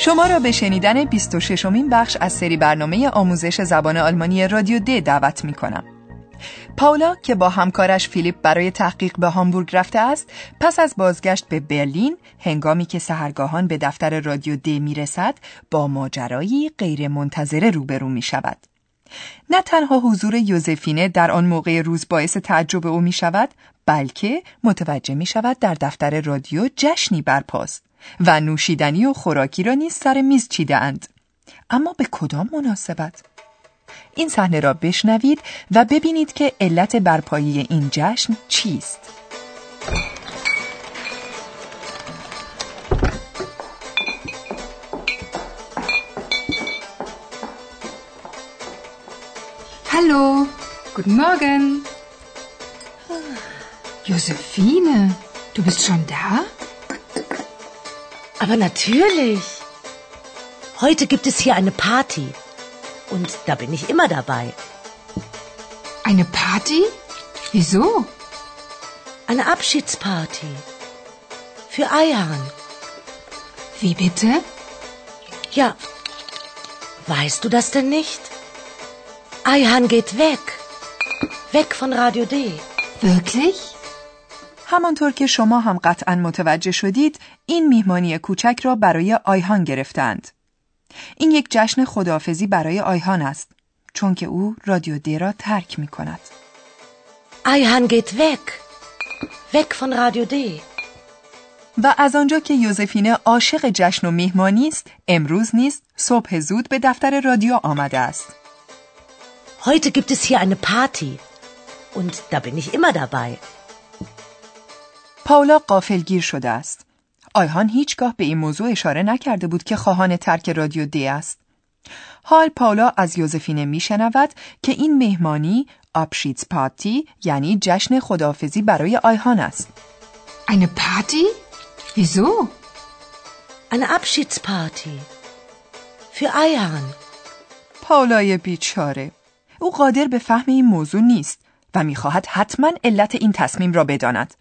شما را به شنیدن 26 امین بخش از سری برنامه آموزش زبان آلمانی رادیو د دعوت می کنم. پاولا که با همکارش فیلیپ برای تحقیق به هامبورگ رفته است پس از بازگشت به برلین هنگامی که سهرگاهان به دفتر رادیو د می رسد با ماجرایی غیر منتظره روبرو می شود. نه تنها حضور یوزفینه در آن موقع روز باعث تعجب او می شود بلکه متوجه می شود در دفتر رادیو جشنی برپاست و نوشیدنی و خوراکی را نیز سر میز چیده اند. اما به کدام مناسبت؟ این صحنه را بشنوید و ببینید که علت برپایی این جشن چیست. Hallo, guten Morgen. Josephine, du bist schon da? Aber natürlich. Heute gibt es hier eine Party. Und da bin ich immer dabei. Eine Party? Wieso? Eine Abschiedsparty. Für Eihan. Wie bitte? Ja. Weißt du das denn nicht? Eihan geht weg. Weg von Radio D. Wirklich? همانطور که شما هم قطعا متوجه شدید این میهمانی کوچک را برای آیهان گرفتند. این یک جشن خداحافظی برای آیهان است چون که او رادیو دی را ترک می کند. Eihan geht weg. Weg von Radio D. و از آنجا که یوزفینه عاشق جشن و میهمانی است امروز نیز صبح زود به دفتر رادیو آمده است. Heute gibt es hier eine Party. Und da bin ich immer dabei. پاولا قافلگیر شده است. آیهان هیچگاه به این موضوع اشاره نکرده بود که خواهان ترک رادیو دی است. حال پاولا از یوزفینه میشنود که این مهمانی آبشیتس پارتی یعنی جشن خداحافظی برای آیهان است. Eine Party? Wieso? Eine Abschiedsparty. Für Eihan. پاولای بیچاره. او قادر به فهم این موضوع نیست و می‌خواهد حتما علت این تصمیم را بداند.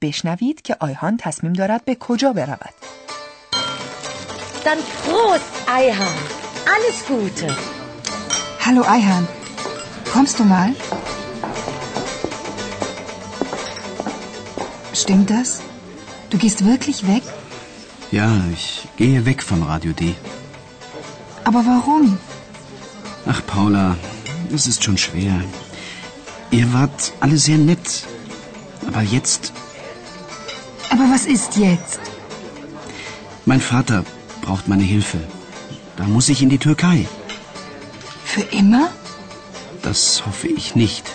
بشنوید که آیهان تصمیم دارد به کجا برود. Dann Prost, Eihan. Alles Gute. Hallo Eihan, kommst du mal? Stimmt das? Du gehst wirklich weg? Ja, ich gehe weg von Radio D. Aber warum? Ach, Paula, es ist schon schwer. Ihr wart alle sehr nett. Aber jetzt, aber was ist jetzt? mein Vater braucht meine Hilfe. Da muss ich in die Türkei. Für immer? Das hoffe ich nicht.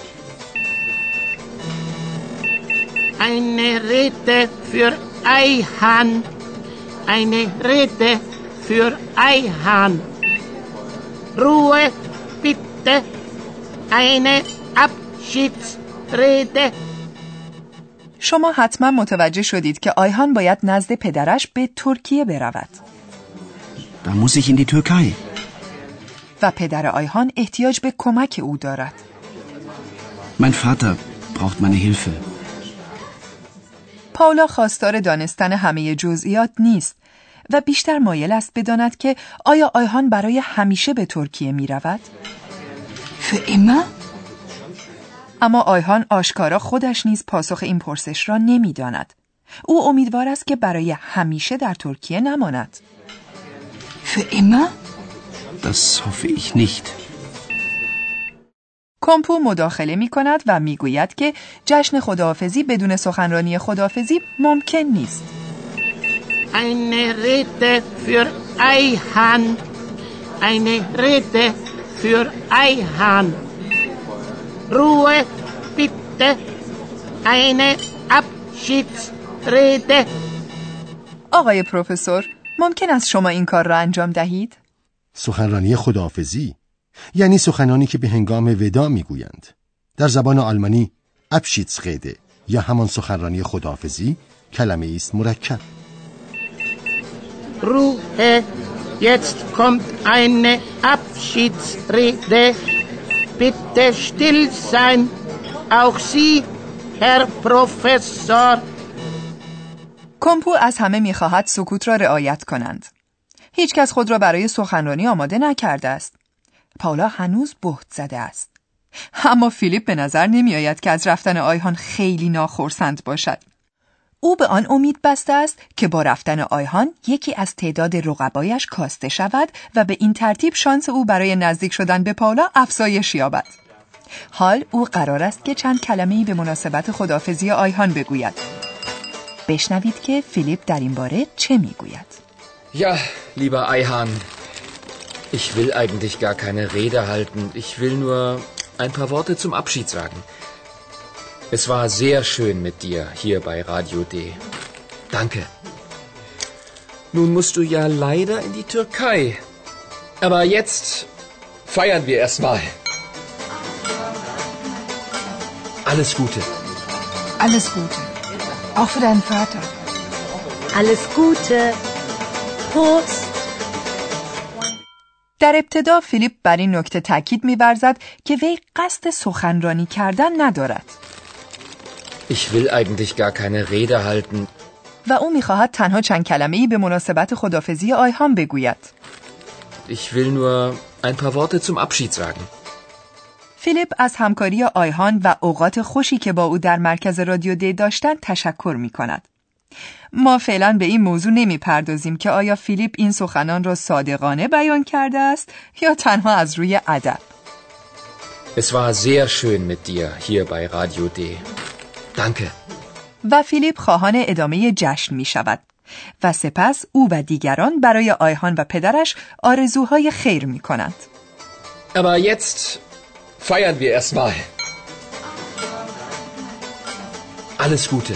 Eine Rede für Eihan. Eine Rede für Eihan. Ruhe, bitte. Eine Abschiedsrede. شما حتما متوجه شدید که آیهان باید نزد پدرش به ترکیه برود Da muss ich in die Türkei. و پدر آیهان احتیاج به کمک او دارد. Mein Vater braucht meine Hilfe. پاولا خواستار دانستن همه جزئیات نیست و بیشتر مایل است بداند که آیا آیهان برای همیشه به ترکیه می رود؟ Für immer? اما آیهان آشکارا خودش نیز پاسخ این پرسش را نمی‌داند. او امیدوار است که برای همیشه در ترکیه نماند. Für immer? Das hoffe ich nicht. کمپو مداخله می کند و می گوید که جشن خداحافظی بدون سخنرانی خداحافظی ممکن نیست. Eine Rede für Eihan. Eine Rede für Eihan. Ruhe, bitte. Eine Abschiedsrede. آقای پروفسور ممکن است شما این کار را انجام دهید؟ سخنرانی خداحافظی یعنی سخنانی که به هنگام ودا می‌گویند در زبان آلمانی ابشیتسقیده یا همان سخنرانی خداحافظی کلمه است مرکب Ruhe, jetzt kommt eine Abschiedsrede. Bitte still sein, auch Sie, Herr Professor. کمپو از همه می‌خواهد سکوت را رعایت کنند. هیچکس خود را برای سخنرانی آماده نکرده است. پاولا هنوز بهت زده است. اما فیلیپ به نظر نمی آید که از رفتن آیهان خیلی ناخرسند باشد. او به آن امید بسته است که با رفتن آیهان یکی از تعداد رقبایش کاسته شود و به این ترتیب شانس او برای نزدیک شدن به پاولا افزایش یابد. حال او قرار است که چند کلمه‌ای به مناسبت خدافزی آیهان بگوید. بشنوید که فیلیپ در این باره چه می‌گوید. Ja, lieber Eihahn, ich will eigentlich gar keine Rede halten. Ich will nur ein paar Worte zum Abschied sagen. Es war sehr schön mit dir hier bei Radio D. Danke. Nun musst du ja leider in die Türkei. Aber jetzt feiern wir erstmal. Alles Gute. Alles Gute. Auch für deinen Vater. Alles Gute. Prost. در ابتدا فیلیپ بر این نکته تاکید می‌ورزد که وی قصد سخنرانی کردن ندارد Ich will eigentlich gar keine Rede halten. و او می‌خواهد تنها چند کلمه‌ای به مناسبت خدافزی آیهان بگوید. Ich will nur ein paar Worte zum Abschied sagen. فیلیپ از همکاری آیهان و اوقات خوشی که با او در مرکز رادیو دی داشتند تشکر می کند. ما فعلا به این موضوع نمی پردازیم که آیا فیلیپ این سخنان را صادقانه بیان کرده است یا تنها از روی ادب. Es war sehr schön mit dir hier bei Radio D. Danke. و فیلیپ خواهان ادامه جشن می شود و سپس او و دیگران برای آیهان و پدرش آرزوهای خیر می کنند. Aber jetzt feiern wir erstmal. Alles Gute.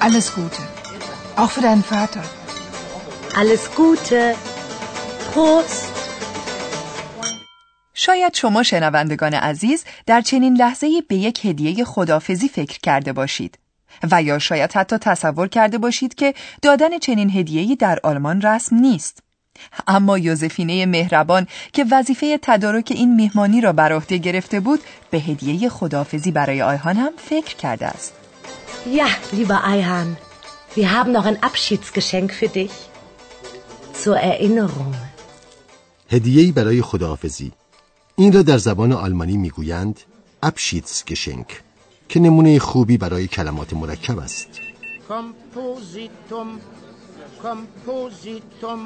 Alles Gute. Auch für deinen Vater. Alles Gute. Prost. شاید شما شنوندگان عزیز در چنین لحظه‌ای به یک هدیه خدافزی فکر کرده باشید و یا شاید حتی تصور کرده باشید که دادن چنین هدیه‌ای در آلمان رسم نیست. اما یوزفینه مهربان که وظیفه تدارک این مهمانی را بر عهده گرفته بود به هدیه خدافزی برای آیهان هم فکر کرده است. Ja, lieber Eihahn, wir haben noch ein Abschiedsgeschenk für dich. Zur Erinnerung. هدیه‌ای برای خداحافظی این را در زبان آلمانی می‌گویند ابشیتسگشنک که نمونه خوبی برای کلمات مرکب است Kompositum, Kompositum,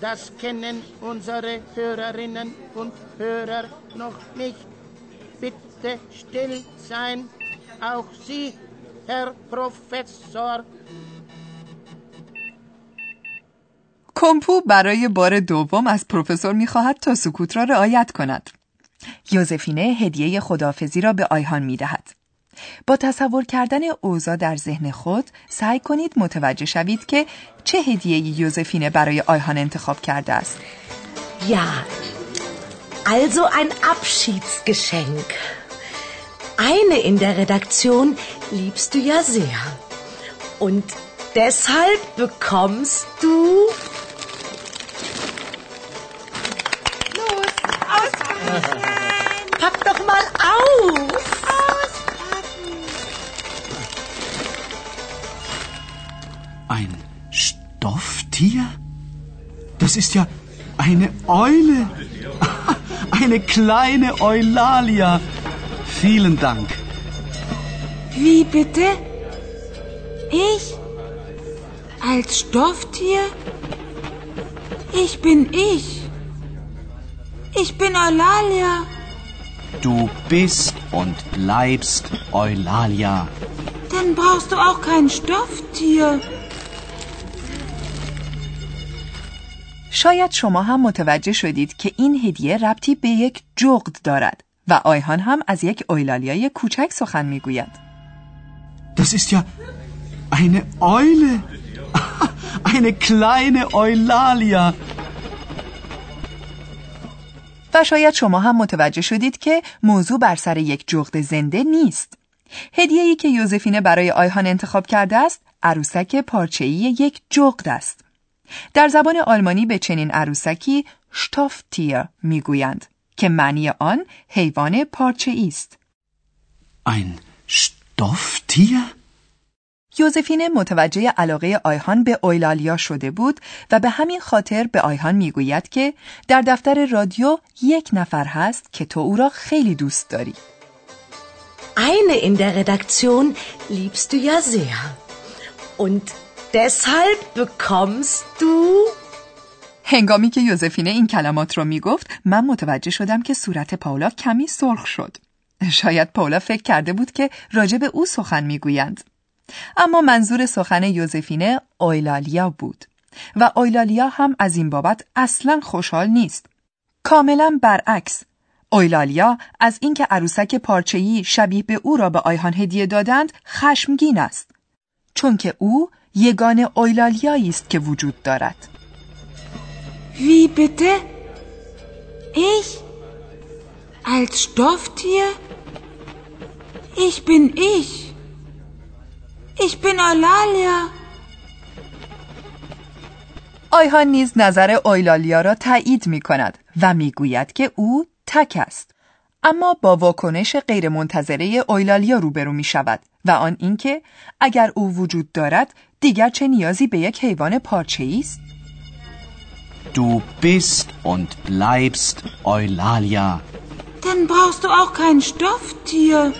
das kennen unsere Hörerinnen und Hörer noch nicht. Bitte still sein, auch Sie, Herr Professor. کمپو برای بار دوم از پروفسور می‌خواهد تا سکوت را رعایت کند. یوزفینه هدیه خدافزی را به آیهان می‌دهد. با تصور کردن اوضاع در ذهن خود سعی کنید متوجه شوید که چه هدیه یوزفینه برای آیهان انتخاب کرده است. Ja, also ein Abschiedsgeschenk. Eine in der Redaktion liebst du ja sehr. Und deshalb bekommst du... Stofftier? Das ist ja eine Eule. Eine kleine Eulalia. Vielen Dank. Wie bitte? Ich? Als Stofftier? Ich bin ich. Ich bin Eulalia. Du bist und bleibst Eulalia. Dann brauchst du auch kein Stofftier. شاید شما هم متوجه شدید که این هدیه ربطی به یک جغد دارد و آیهان هم از یک اویلالیای کوچک سخن می‌گوید. Das ist ja eine Eule. Eine kleine Eulalia. و شاید شما هم متوجه شدید که موضوع بر سر یک جغد زنده نیست. هدیه‌ای که یوزفینه برای آیهان انتخاب کرده است، عروسک پارچه‌ای یک جغد است. در زبان آلمانی به چنین عروسکی شتافتیر می‌گویند که معنی آن حیوان پارچه‌ای است. Ein Stofftier? یوزفینه متوجه علاقه آیهان به اویلالیا شده بود و به همین خاطر به آیهان می‌گوید که در دفتر رادیو یک نفر هست که تو او را خیلی دوست داری. Eine in der Redaktion liebst du ja sehr. Und deshalb bekommst du... هنگامی که یوزفینه این کلمات رو می‌گفت من متوجه شدم که صورت پاولا کمی سرخ شد. شاید پاولا فکر کرده بود که راجب او سخن می‌گویند. اما منظور سخن یوزفینه اویلالیا بود و اویلالیا هم از این بابت اصلا خوشحال نیست. کاملا برعکس اویلالیا از اینکه عروسک پارچه‌ای شبیه به او را به آیهان هدیه دادند خشمگین است چون که او یگان اویلالیایی است که وجود دارد. Wie bitte? Ich? Als Stofftier? Ich bin ich. Ich bin Eulalia. آیهان نیز نظر اویلالیا را تایید می کند و می گوید که او تک است. اما با واکنش غیرمنتظره اویلالیا روبرو می شود و آن اینکه اگر او وجود دارد دیگر چه نیازی به یک حیوان پارچه است؟ Du bist und bleibst Eulalia. Dann brauchst du auch kein Stofftier.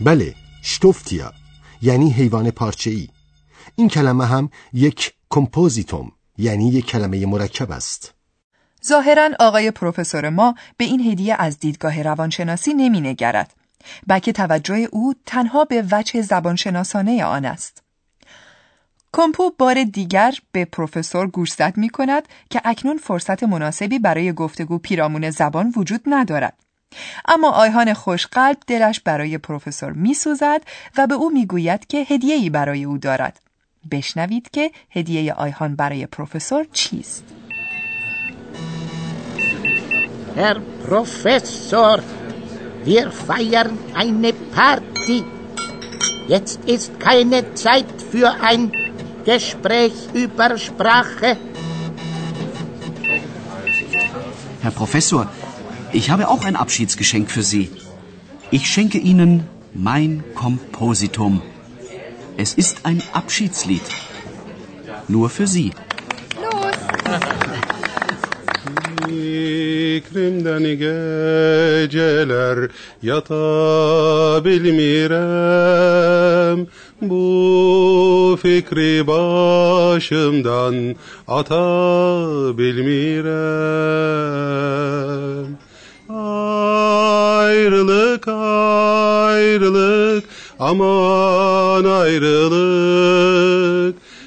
بله شتوفتیا یعنی حیوان پارچه ای این کلمه هم یک کمپوزیتوم یعنی یک کلمه مرکب است ظاهرا آقای پروفسور ما به این هدیه از دیدگاه روانشناسی نمی نگرد بلکه توجه او تنها به وجه زبانشناسانه آن است کمپو بار دیگر به پروفسور گوشزد می کند که اکنون فرصت مناسبی برای گفتگو پیرامون زبان وجود ندارد اما آیهان خوشقلب دلش برای پروفسور میسوزد و به او می‌گوید که هدیه‌ای برای او دارد. بشنوید که هدیه آیهان برای پروفسور چیست؟ Herr Professor, wir feiern eine Party. Jetzt ist keine Zeit für ein Gespräch über Sprache. Herr Professor, ich habe auch ein Abschiedsgeschenk für Sie. Ich schenke Ihnen mein Kompositum. Es ist ein Abschiedslied. Nur für Sie. Fikrimden geceler yata bilmirem. Bu fikri başımdan ata bilmirem Ayrılık ayrılık aman ayrılık.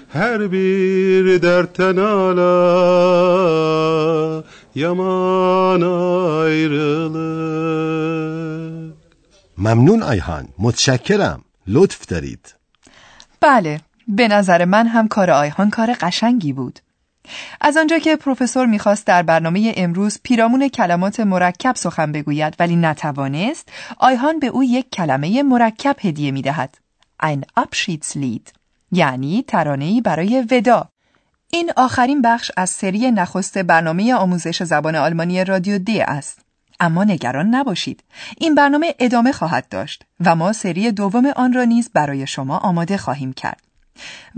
Her bir dertten ala yaman ayrılık. ممنون آیهان متشکرم لطف دارید بله به نظر من هم کار آیهان کار قشنگی بود. از آنجا که پروفسور می‌خواست در برنامه امروز پیرامون کلمات مرکب سخن بگوید ولی نتوانست آیهان به او یک کلمه مرکب هدیه می‌دهد. Ein Abschiedslied یعنی ترانه‌ای برای ودا این آخرین بخش از سری نخست برنامه آموزش زبان آلمانی رادیو د است. اما نگران نباشید. این برنامه ادامه خواهد داشت و ما سری دوم آن را نیز برای شما آماده خواهیم کرد.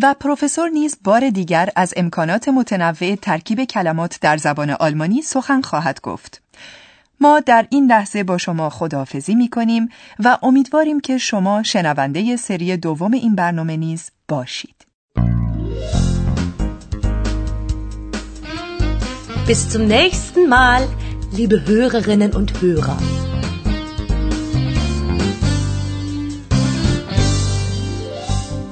و پروفسور نیز بار دیگر از امکانات متنوع ترکیب کلمات در زبان آلمانی سخن خواهد گفت. ما در این لحظه با شما خداحافظی می کنیم و امیدواریم که شما شنونده سری دوم این برنامه نیز باشید. Bis zum nächsten Mal, liebe Hörerinnen und Hörer.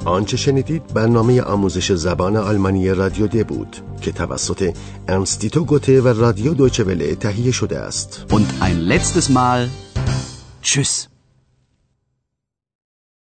آنچه شنیدید برنامه آموزش زبان آلمانی رادیو د بود که توسط انستیتو گوته و رادیو دویچه وله تهیه شده است Und ein letztes Mal. Tschüss.